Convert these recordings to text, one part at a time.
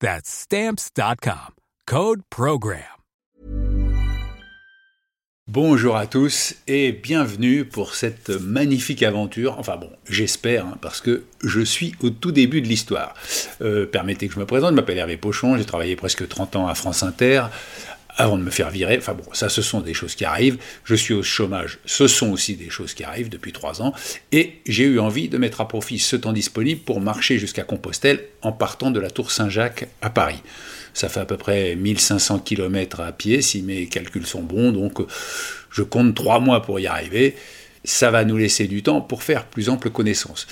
That's stamps.com. Code Program. Bonjour à tous et bienvenue pour cette magnifique aventure. Enfin bon, j'espère, hein, parce que je suis au tout début de l'histoire. Euh, permettez que je me présente, je m'appelle Hervé Pochon, j'ai travaillé presque 30 ans à France Inter avant de me faire virer. Enfin bon, ça, ce sont des choses qui arrivent. Je suis au chômage, ce sont aussi des choses qui arrivent depuis trois ans. Et j'ai eu envie de mettre à profit ce temps disponible pour marcher jusqu'à Compostelle en partant de la Tour Saint-Jacques à Paris. Ça fait à peu près 1500 km à pied, si mes calculs sont bons, donc je compte trois mois pour y arriver. Ça va nous laisser du temps pour faire plus ample connaissance.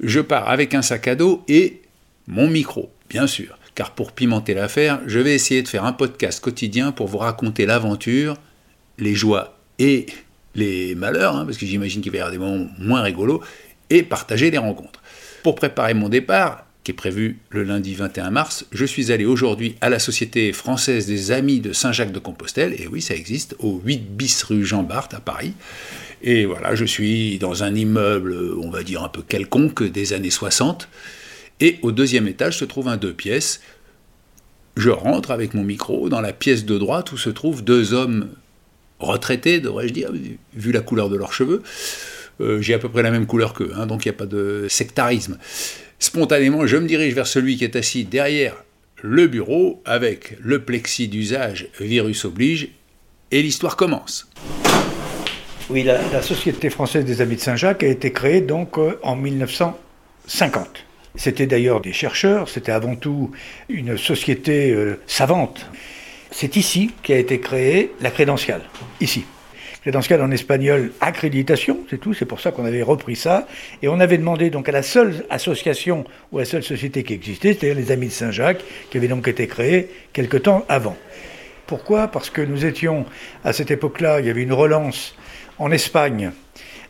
Je pars avec un sac à dos et mon micro, bien sûr car pour pimenter l'affaire, je vais essayer de faire un podcast quotidien pour vous raconter l'aventure, les joies et les malheurs, hein, parce que j'imagine qu'il va y avoir des moments moins rigolos, et partager les rencontres. Pour préparer mon départ, qui est prévu le lundi 21 mars, je suis allé aujourd'hui à la Société française des Amis de Saint-Jacques-de-Compostelle, et oui, ça existe, au 8 bis rue Jean Bart à Paris. Et voilà, je suis dans un immeuble, on va dire un peu quelconque, des années 60. Et au deuxième étage se trouve un deux pièces. Je rentre avec mon micro dans la pièce de droite où se trouvent deux hommes retraités, devrais-je dire, vu la couleur de leurs cheveux. Euh, j'ai à peu près la même couleur qu'eux, hein, donc il n'y a pas de sectarisme. Spontanément, je me dirige vers celui qui est assis derrière le bureau avec le plexi d'usage virus oblige, et l'histoire commence. Oui, la, Société française des Amis de Saint-Jacques a été créée donc euh, en 1950. C'était d'ailleurs des chercheurs, c'était avant tout une société euh, savante. C'est ici qu'a été créée la crédentiale, ici. Crédentiale en espagnol, accréditation, c'est tout, c'est pour ça qu'on avait repris ça. Et on avait demandé donc à la seule association ou à la seule société qui existait, c'est-à-dire les Amis de Saint-Jacques, qui avait donc été créée quelque temps avant. Pourquoi? Parce que nous étions, à cette époque-là, il y avait une relance en Espagne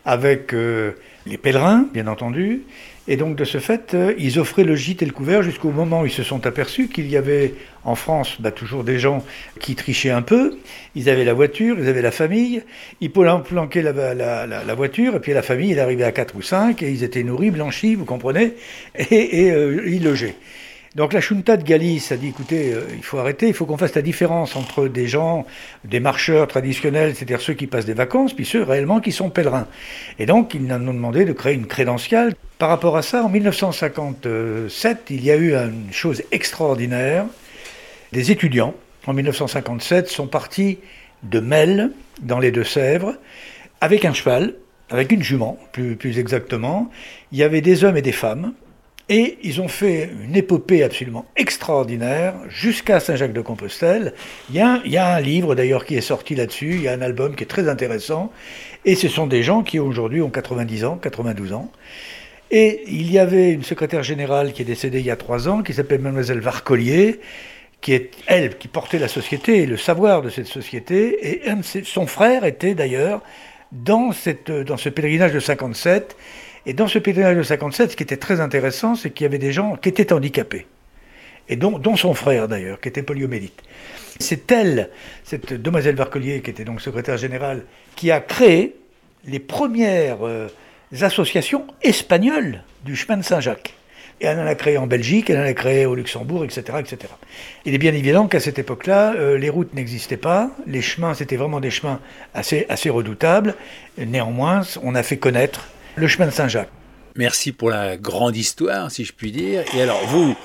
avec euh, les pèlerins, bien entendu, et donc de ce fait, euh, ils offraient le gîte et le couvert jusqu'au moment où ils se sont aperçus qu'il y avait en France bah, toujours des gens qui trichaient un peu. Ils avaient la voiture, ils avaient la famille, ils planquaient la, la, la, voiture, et puis la famille, il arrivait à 4 ou 5, et ils étaient nourris, blanchis, vous comprenez, et, et euh, ils logeaient. Donc la Junta de Galice a dit, écoutez, euh, il faut arrêter, il faut qu'on fasse la différence entre des gens, des marcheurs traditionnels, c'est-à-dire ceux qui passent des vacances, puis ceux réellement qui sont pèlerins. Et donc ils nous ont demandé de créer une crédentiale. Par rapport à ça, en 1957, il y a eu une chose extraordinaire. Des étudiants, en 1957, sont partis de Mel, dans les Deux-Sèvres, avec un cheval, avec une jument, plus, plus exactement. Il y avait des hommes et des femmes, et ils ont fait une épopée absolument extraordinaire jusqu'à Saint-Jacques-de-Compostelle. Il, il, y a un livre d'ailleurs qui est sorti là-dessus, il y a un album qui est très intéressant. Et ce sont des gens qui aujourd'hui ont 90 ans, 92 ans. Et il y avait une secrétaire générale qui est décédée il y a trois ans, qui s'appelle Mademoiselle Varcollier, qui est elle qui portait la société et le savoir de cette société. Et son frère était d'ailleurs dans, dans ce pèlerinage de 57 et dans ce pèlerinage de 57, ce qui était très intéressant, c'est qu'il y avait des gens qui étaient handicapés, et dont, son frère d'ailleurs, qui était poliomélite. C'est elle, cette demoiselle Varcollier, qui était donc secrétaire générale, qui a créé les premières euh, associations espagnoles du chemin de Saint-Jacques. Et elle en a créé en Belgique, elle en a créé au Luxembourg, etc. etc. Il est bien évident qu'à cette époque-là, euh, les routes n'existaient pas, les chemins, c'était vraiment des chemins assez redoutables. Néanmoins, on a fait connaître le chemin de Saint-Jacques. Merci pour la grande histoire, si je puis dire. Et alors, vous.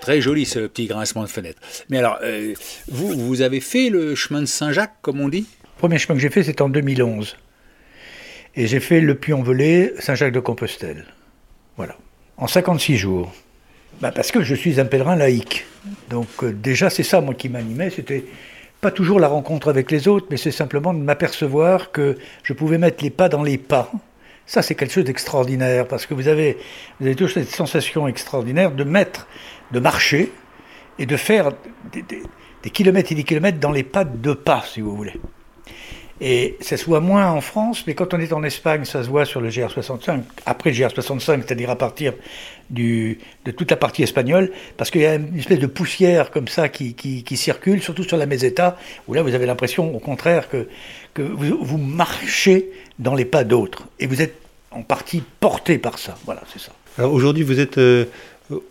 Très joli ce petit grincement de fenêtre. Mais alors, euh, vous, vous avez fait le chemin de Saint-Jacques, comme on dit? Le premier chemin que j'ai fait, c'était en 2011. Et j'ai fait le Puy-en-Velay, Saint-Jacques-de-Compostelle. Voilà. En 56 jours. Bah, parce que je suis un pèlerin laïque. Donc euh, déjà, c'est ça, moi, qui m'animait. C'était pas toujours la rencontre avec les autres, mais c'est simplement de m'apercevoir que je pouvais mettre les pas dans les pas. Ça, c'est quelque chose d'extraordinaire, parce que vous avez, vous avez toujours cette sensation extraordinaire de mettre, de marcher, et de faire des, kilomètres et des kilomètres dans les pas de pas, si vous voulez. Et ça se voit moins en France, mais quand on est en Espagne, ça se voit sur le GR65, après le GR65, c'est-à-dire à partir du, de toute la partie espagnole, parce qu'il y a une espèce de poussière comme ça qui, qui, circule, surtout sur la meseta, où là vous avez l'impression au contraire que, que vous, vous marchez dans les pas d'autres, et vous êtes en partie porté par ça. Voilà, c'est ça. Alors aujourd'hui, vous êtes euh,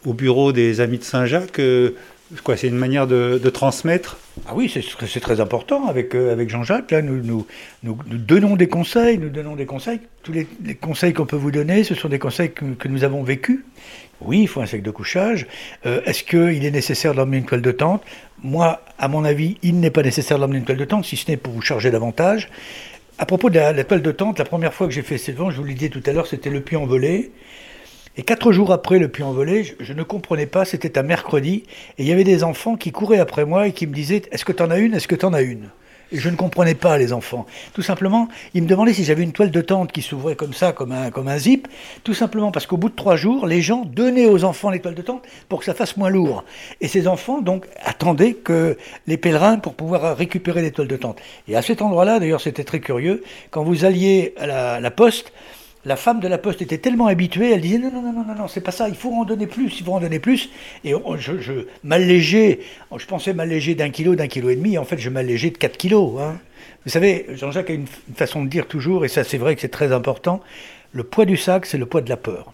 au bureau des Amis de Saint-Jacques. euh, quoi, c'est une manière de, transmettre? Ah oui, c'est très important. Avec, euh, avec Jean-Jacques, là, nous, nous, nous, donnons des conseils. Nous donnons des conseils. Tous les, conseils qu'on peut vous donner, ce sont des conseils que, nous avons vécus. Oui, il faut un sac de couchage. Euh, Est-ce qu'il est nécessaire d'emmener une toile de tente? Moi, à mon avis, il n'est pas nécessaire d'emmener une toile de tente, si ce n'est pour vous charger davantage. À propos de la, toile de tente, la première fois que j'ai fait ces vents, je vous l'ai dit tout à l'heure, c'était le puits en volée. Et quatre jours après le puits en volée, je, je ne comprenais pas, c'était un mercredi, et il y avait des enfants qui couraient après moi et qui me disaient Est-ce que tu en as une Est-ce que tu en as une? Et je ne comprenais pas les enfants. Tout simplement, ils me demandaient si j'avais une toile de tente qui s'ouvrait comme ça, comme un, comme un zip, tout simplement parce qu'au bout de trois jours, les gens donnaient aux enfants les toiles de tente pour que ça fasse moins lourd. Et ces enfants, donc, attendaient que les pèlerins pour pouvoir récupérer les toiles de tente. Et à cet endroit-là, d'ailleurs, c'était très curieux, quand vous alliez à la poste, la femme de la poste était tellement habituée, elle disait non, non, non, non, non, c'est pas ça, il faut en donner plus, il faut en donner plus. Et je, je m'allégeais, je pensais m'alléger d'un kilo, d'un kilo et demi, en fait je m'allégeais de 4 kilos. hein. Vous savez, Jean-Jacques a une, une façon de dire toujours, et ça c'est vrai que c'est très important, le poids du sac, c'est le poids de la peur.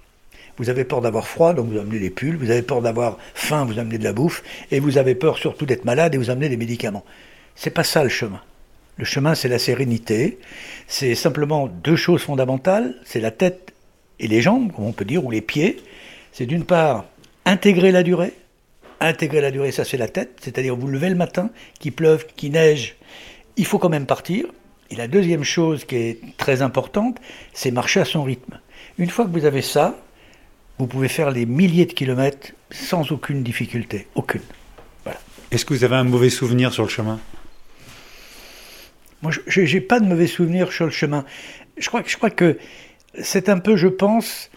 Vous avez peur d'avoir froid, donc vous amenez des pulls, vous avez peur d'avoir faim, vous amenez de la bouffe, et vous avez peur surtout d'être malade et vous amenez des médicaments. C'est pas ça le chemin. Le chemin, c'est la sérénité. C'est simplement deux choses fondamentales. C'est la tête et les jambes, comme on peut dire, ou les pieds. C'est d'une part intégrer la durée. Intégrer la durée, ça c'est la tête. C'est-à-dire vous levez le matin, qu'il pleuve, qu'il neige, il faut quand même partir. Et la deuxième chose qui est très importante, c'est marcher à son rythme. Une fois que vous avez ça, vous pouvez faire les milliers de kilomètres sans aucune difficulté. Aucune. Est-ce que vous avez un mauvais souvenir sur le chemin? Moi, je n'ai pas de mauvais souvenirs sur le chemin. Je crois, que- je crois que c'est un peu, je pense,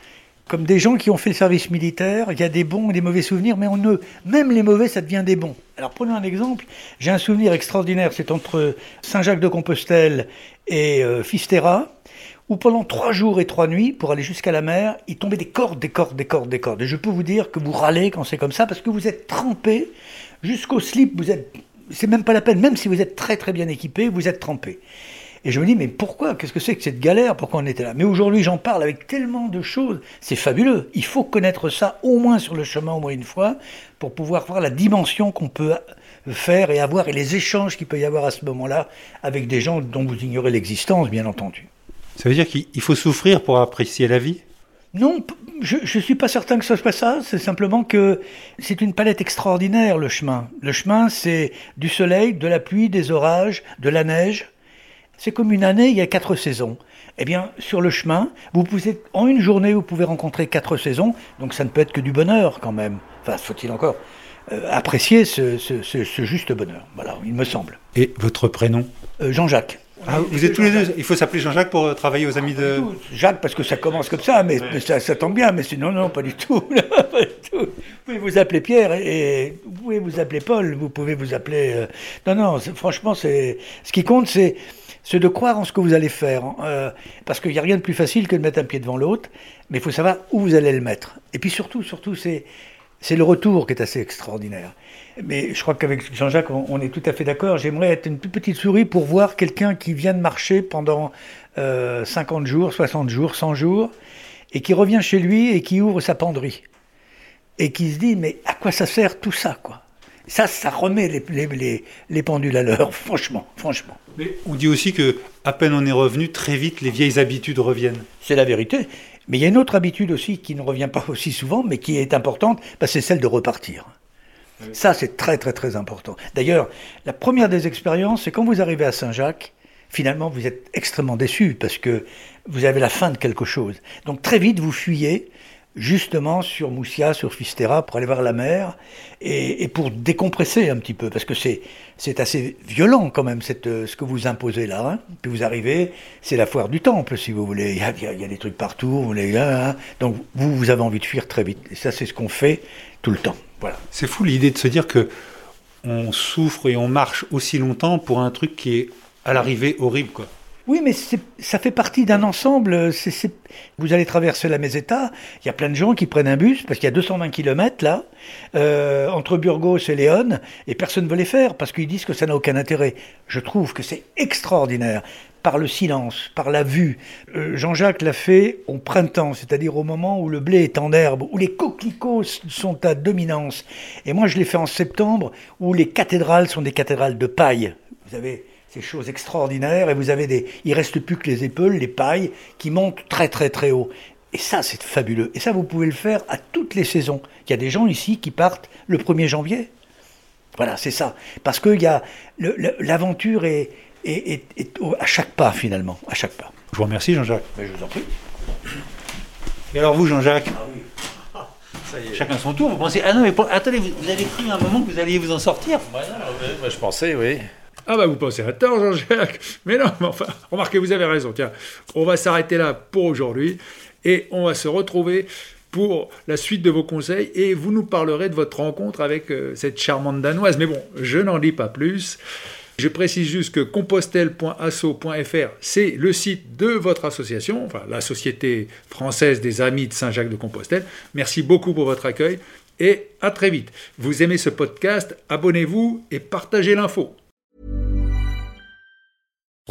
comme des gens qui ont fait le service militaire. Il y a des bons et des mauvais souvenirs, mais on ne, même les mauvais, ça devient des bons. Alors prenons un exemple. J'ai un souvenir extraordinaire. C'est entre Saint-Jacques-de-Compostelle et euh, Fisterra, où pendant trois jours et trois nuits, pour aller jusqu'à la mer, il tombait des cordes, des cordes, des cordes, des cordes. Et je peux vous dire que vous râlez quand c'est comme ça, parce que vous êtes trempé jusqu'au slip. Vous êtes, c'est même pas la peine, même si vous êtes très très bien équipé, vous êtes trempé. Et je me dis, mais pourquoi? Qu'est-ce que c'est que cette galère? Pourquoi on était là? Mais aujourd'hui, j'en parle avec tellement de choses. C'est fabuleux. Il faut connaître ça au moins sur le chemin, au moins une fois, pour pouvoir voir la dimension qu'on peut faire et avoir et les échanges qu'il peut y avoir à ce moment-là avec des gens dont vous ignorez l'existence, bien entendu. Ça veut dire qu'il il faut souffrir pour apprécier la vie? Non, je ne suis pas certain que ce soit ça. C'est simplement que c'est une palette extraordinaire, le chemin. Le chemin, c'est du soleil, de la pluie, des orages, de la neige. C'est comme une année, il y a quatre saisons. Eh bien, sur le chemin, vous pouvez, en une journée, vous pouvez rencontrer quatre saisons, donc ça ne peut être que du bonheur quand même. Enfin, faut-il encore euh, apprécier ce, ce- ce- ce juste bonheur. Voilà, il me semble. Et votre prénom? Euh, Jean-Jacques. Ah, vous êtes tous les deux. Il faut s'appeler Jean-Jacques pour euh, travailler aux Amis de. Jacques, parce que ça commence comme ça, mais, mais ça, ça tombe bien, mais sinon, non, pas du tout. pas du tout. Vous pouvez vous appeler Pierre et, et vous pouvez vous appeler Paul, vous pouvez vous appeler. euh, Non, non, franchement, c'est ce qui compte, c'est c'est de croire en ce que vous allez faire. hein. Euh, parce qu'il n'y a rien de plus facile que de mettre un pied devant l'autre, mais il faut savoir où vous allez le mettre. Et puis surtout, surtout, c'est c'est le retour qui est assez extraordinaire. Mais je crois qu'avec Jean-Jacques, on, on est tout à fait d'accord. J'aimerais être une petite souris pour voir quelqu'un qui vient de marcher pendant euh, 50 jours, 60 jours, 100 jours, et qui revient chez lui et qui ouvre sa penderie. Et qui se dit, mais à quoi ça sert tout ça, quoi? Ça, ça remet les, les, les, les pendules à l'heure, franchement, franchement. Mais on dit aussi que à peine on est revenu, très vite les vieilles habitudes reviennent. C'est la vérité. Mais il y a une autre habitude aussi qui ne revient pas aussi souvent, mais qui est importante, bah, c'est celle de repartir. Ça, c'est très très très important. D'ailleurs, la première des expériences, c'est quand vous arrivez à Saint-Jacques, finalement, vous êtes extrêmement déçu parce que vous avez la fin de quelque chose. Donc très vite, vous fuyez justement sur Moussia, sur Fistera, pour aller voir la mer et, pour décompresser un petit peu, parce que c'est, assez violent quand même euh, ce que vous imposez là. Hein. Puis vous arrivez, c'est la foire du temple, si vous voulez. Il y a, y des trucs partout, hein. donc vous, vous avez envie de fuir très vite. Et ça, c'est ce qu'on fait tout le temps. Voilà. C'est fou l'idée de se dire que on souffre et on marche aussi longtemps pour un truc qui est à l'arrivée horrible, quoi. Oui, mais ça fait partie d'un ensemble. Vous allez traverser la Meseta, il y a plein de gens qui prennent un bus, parce qu'il y a 220 km là, euh, entre Burgos et Léon, et personne ne veut les faire, parce qu'ils disent que ça n'a aucun intérêt. Je trouve que c'est extraordinaire, par le silence, par la vue. Euh, Jean-Jacques l'a fait au printemps, c'est-à-dire au moment où le blé est en herbe, où les coquelicots sont à dominance. Et moi, je l'ai fait en septembre, où les cathédrales sont des cathédrales de paille. Vous avez ces choses extraordinaires, et vous avez des... Il reste plus que les épaules, les pailles, qui montent très très très haut. Et ça, c'est fabuleux. Et ça, vous pouvez le faire à toutes les saisons. Il y a des gens ici qui partent le 1er janvier. Voilà, c'est ça. Parce que l'aventure est, est, à chaque pas, finalement. À chaque pas. Je vous remercie, Jean-Jacques. je vous en prie. Et alors, vous, Jean-Jacques ah oui. Chacun son tour. Vous pensez. Ah non, mais attendez, vous, avez cru à un moment que vous alliez vous en sortir? Je pensais, oui. Ah bah vous pensez à tort Jean-Jacques. Mais non, mais enfin, remarquez, vous avez raison. Tiens, on va s'arrêter là pour aujourd'hui et on va se retrouver pour la suite de vos conseils et vous nous parlerez de votre rencontre avec euh, cette charmante danoise. Mais bon, je n'en dis pas plus. Je précise juste que compostel.asso.fr, c'est le site de votre association, enfin la Société française des Amis de Saint-Jacques de Compostelle. Merci beaucoup pour votre accueil et à très vite. Vous aimez ce podcast, abonnez-vous et partagez l'info.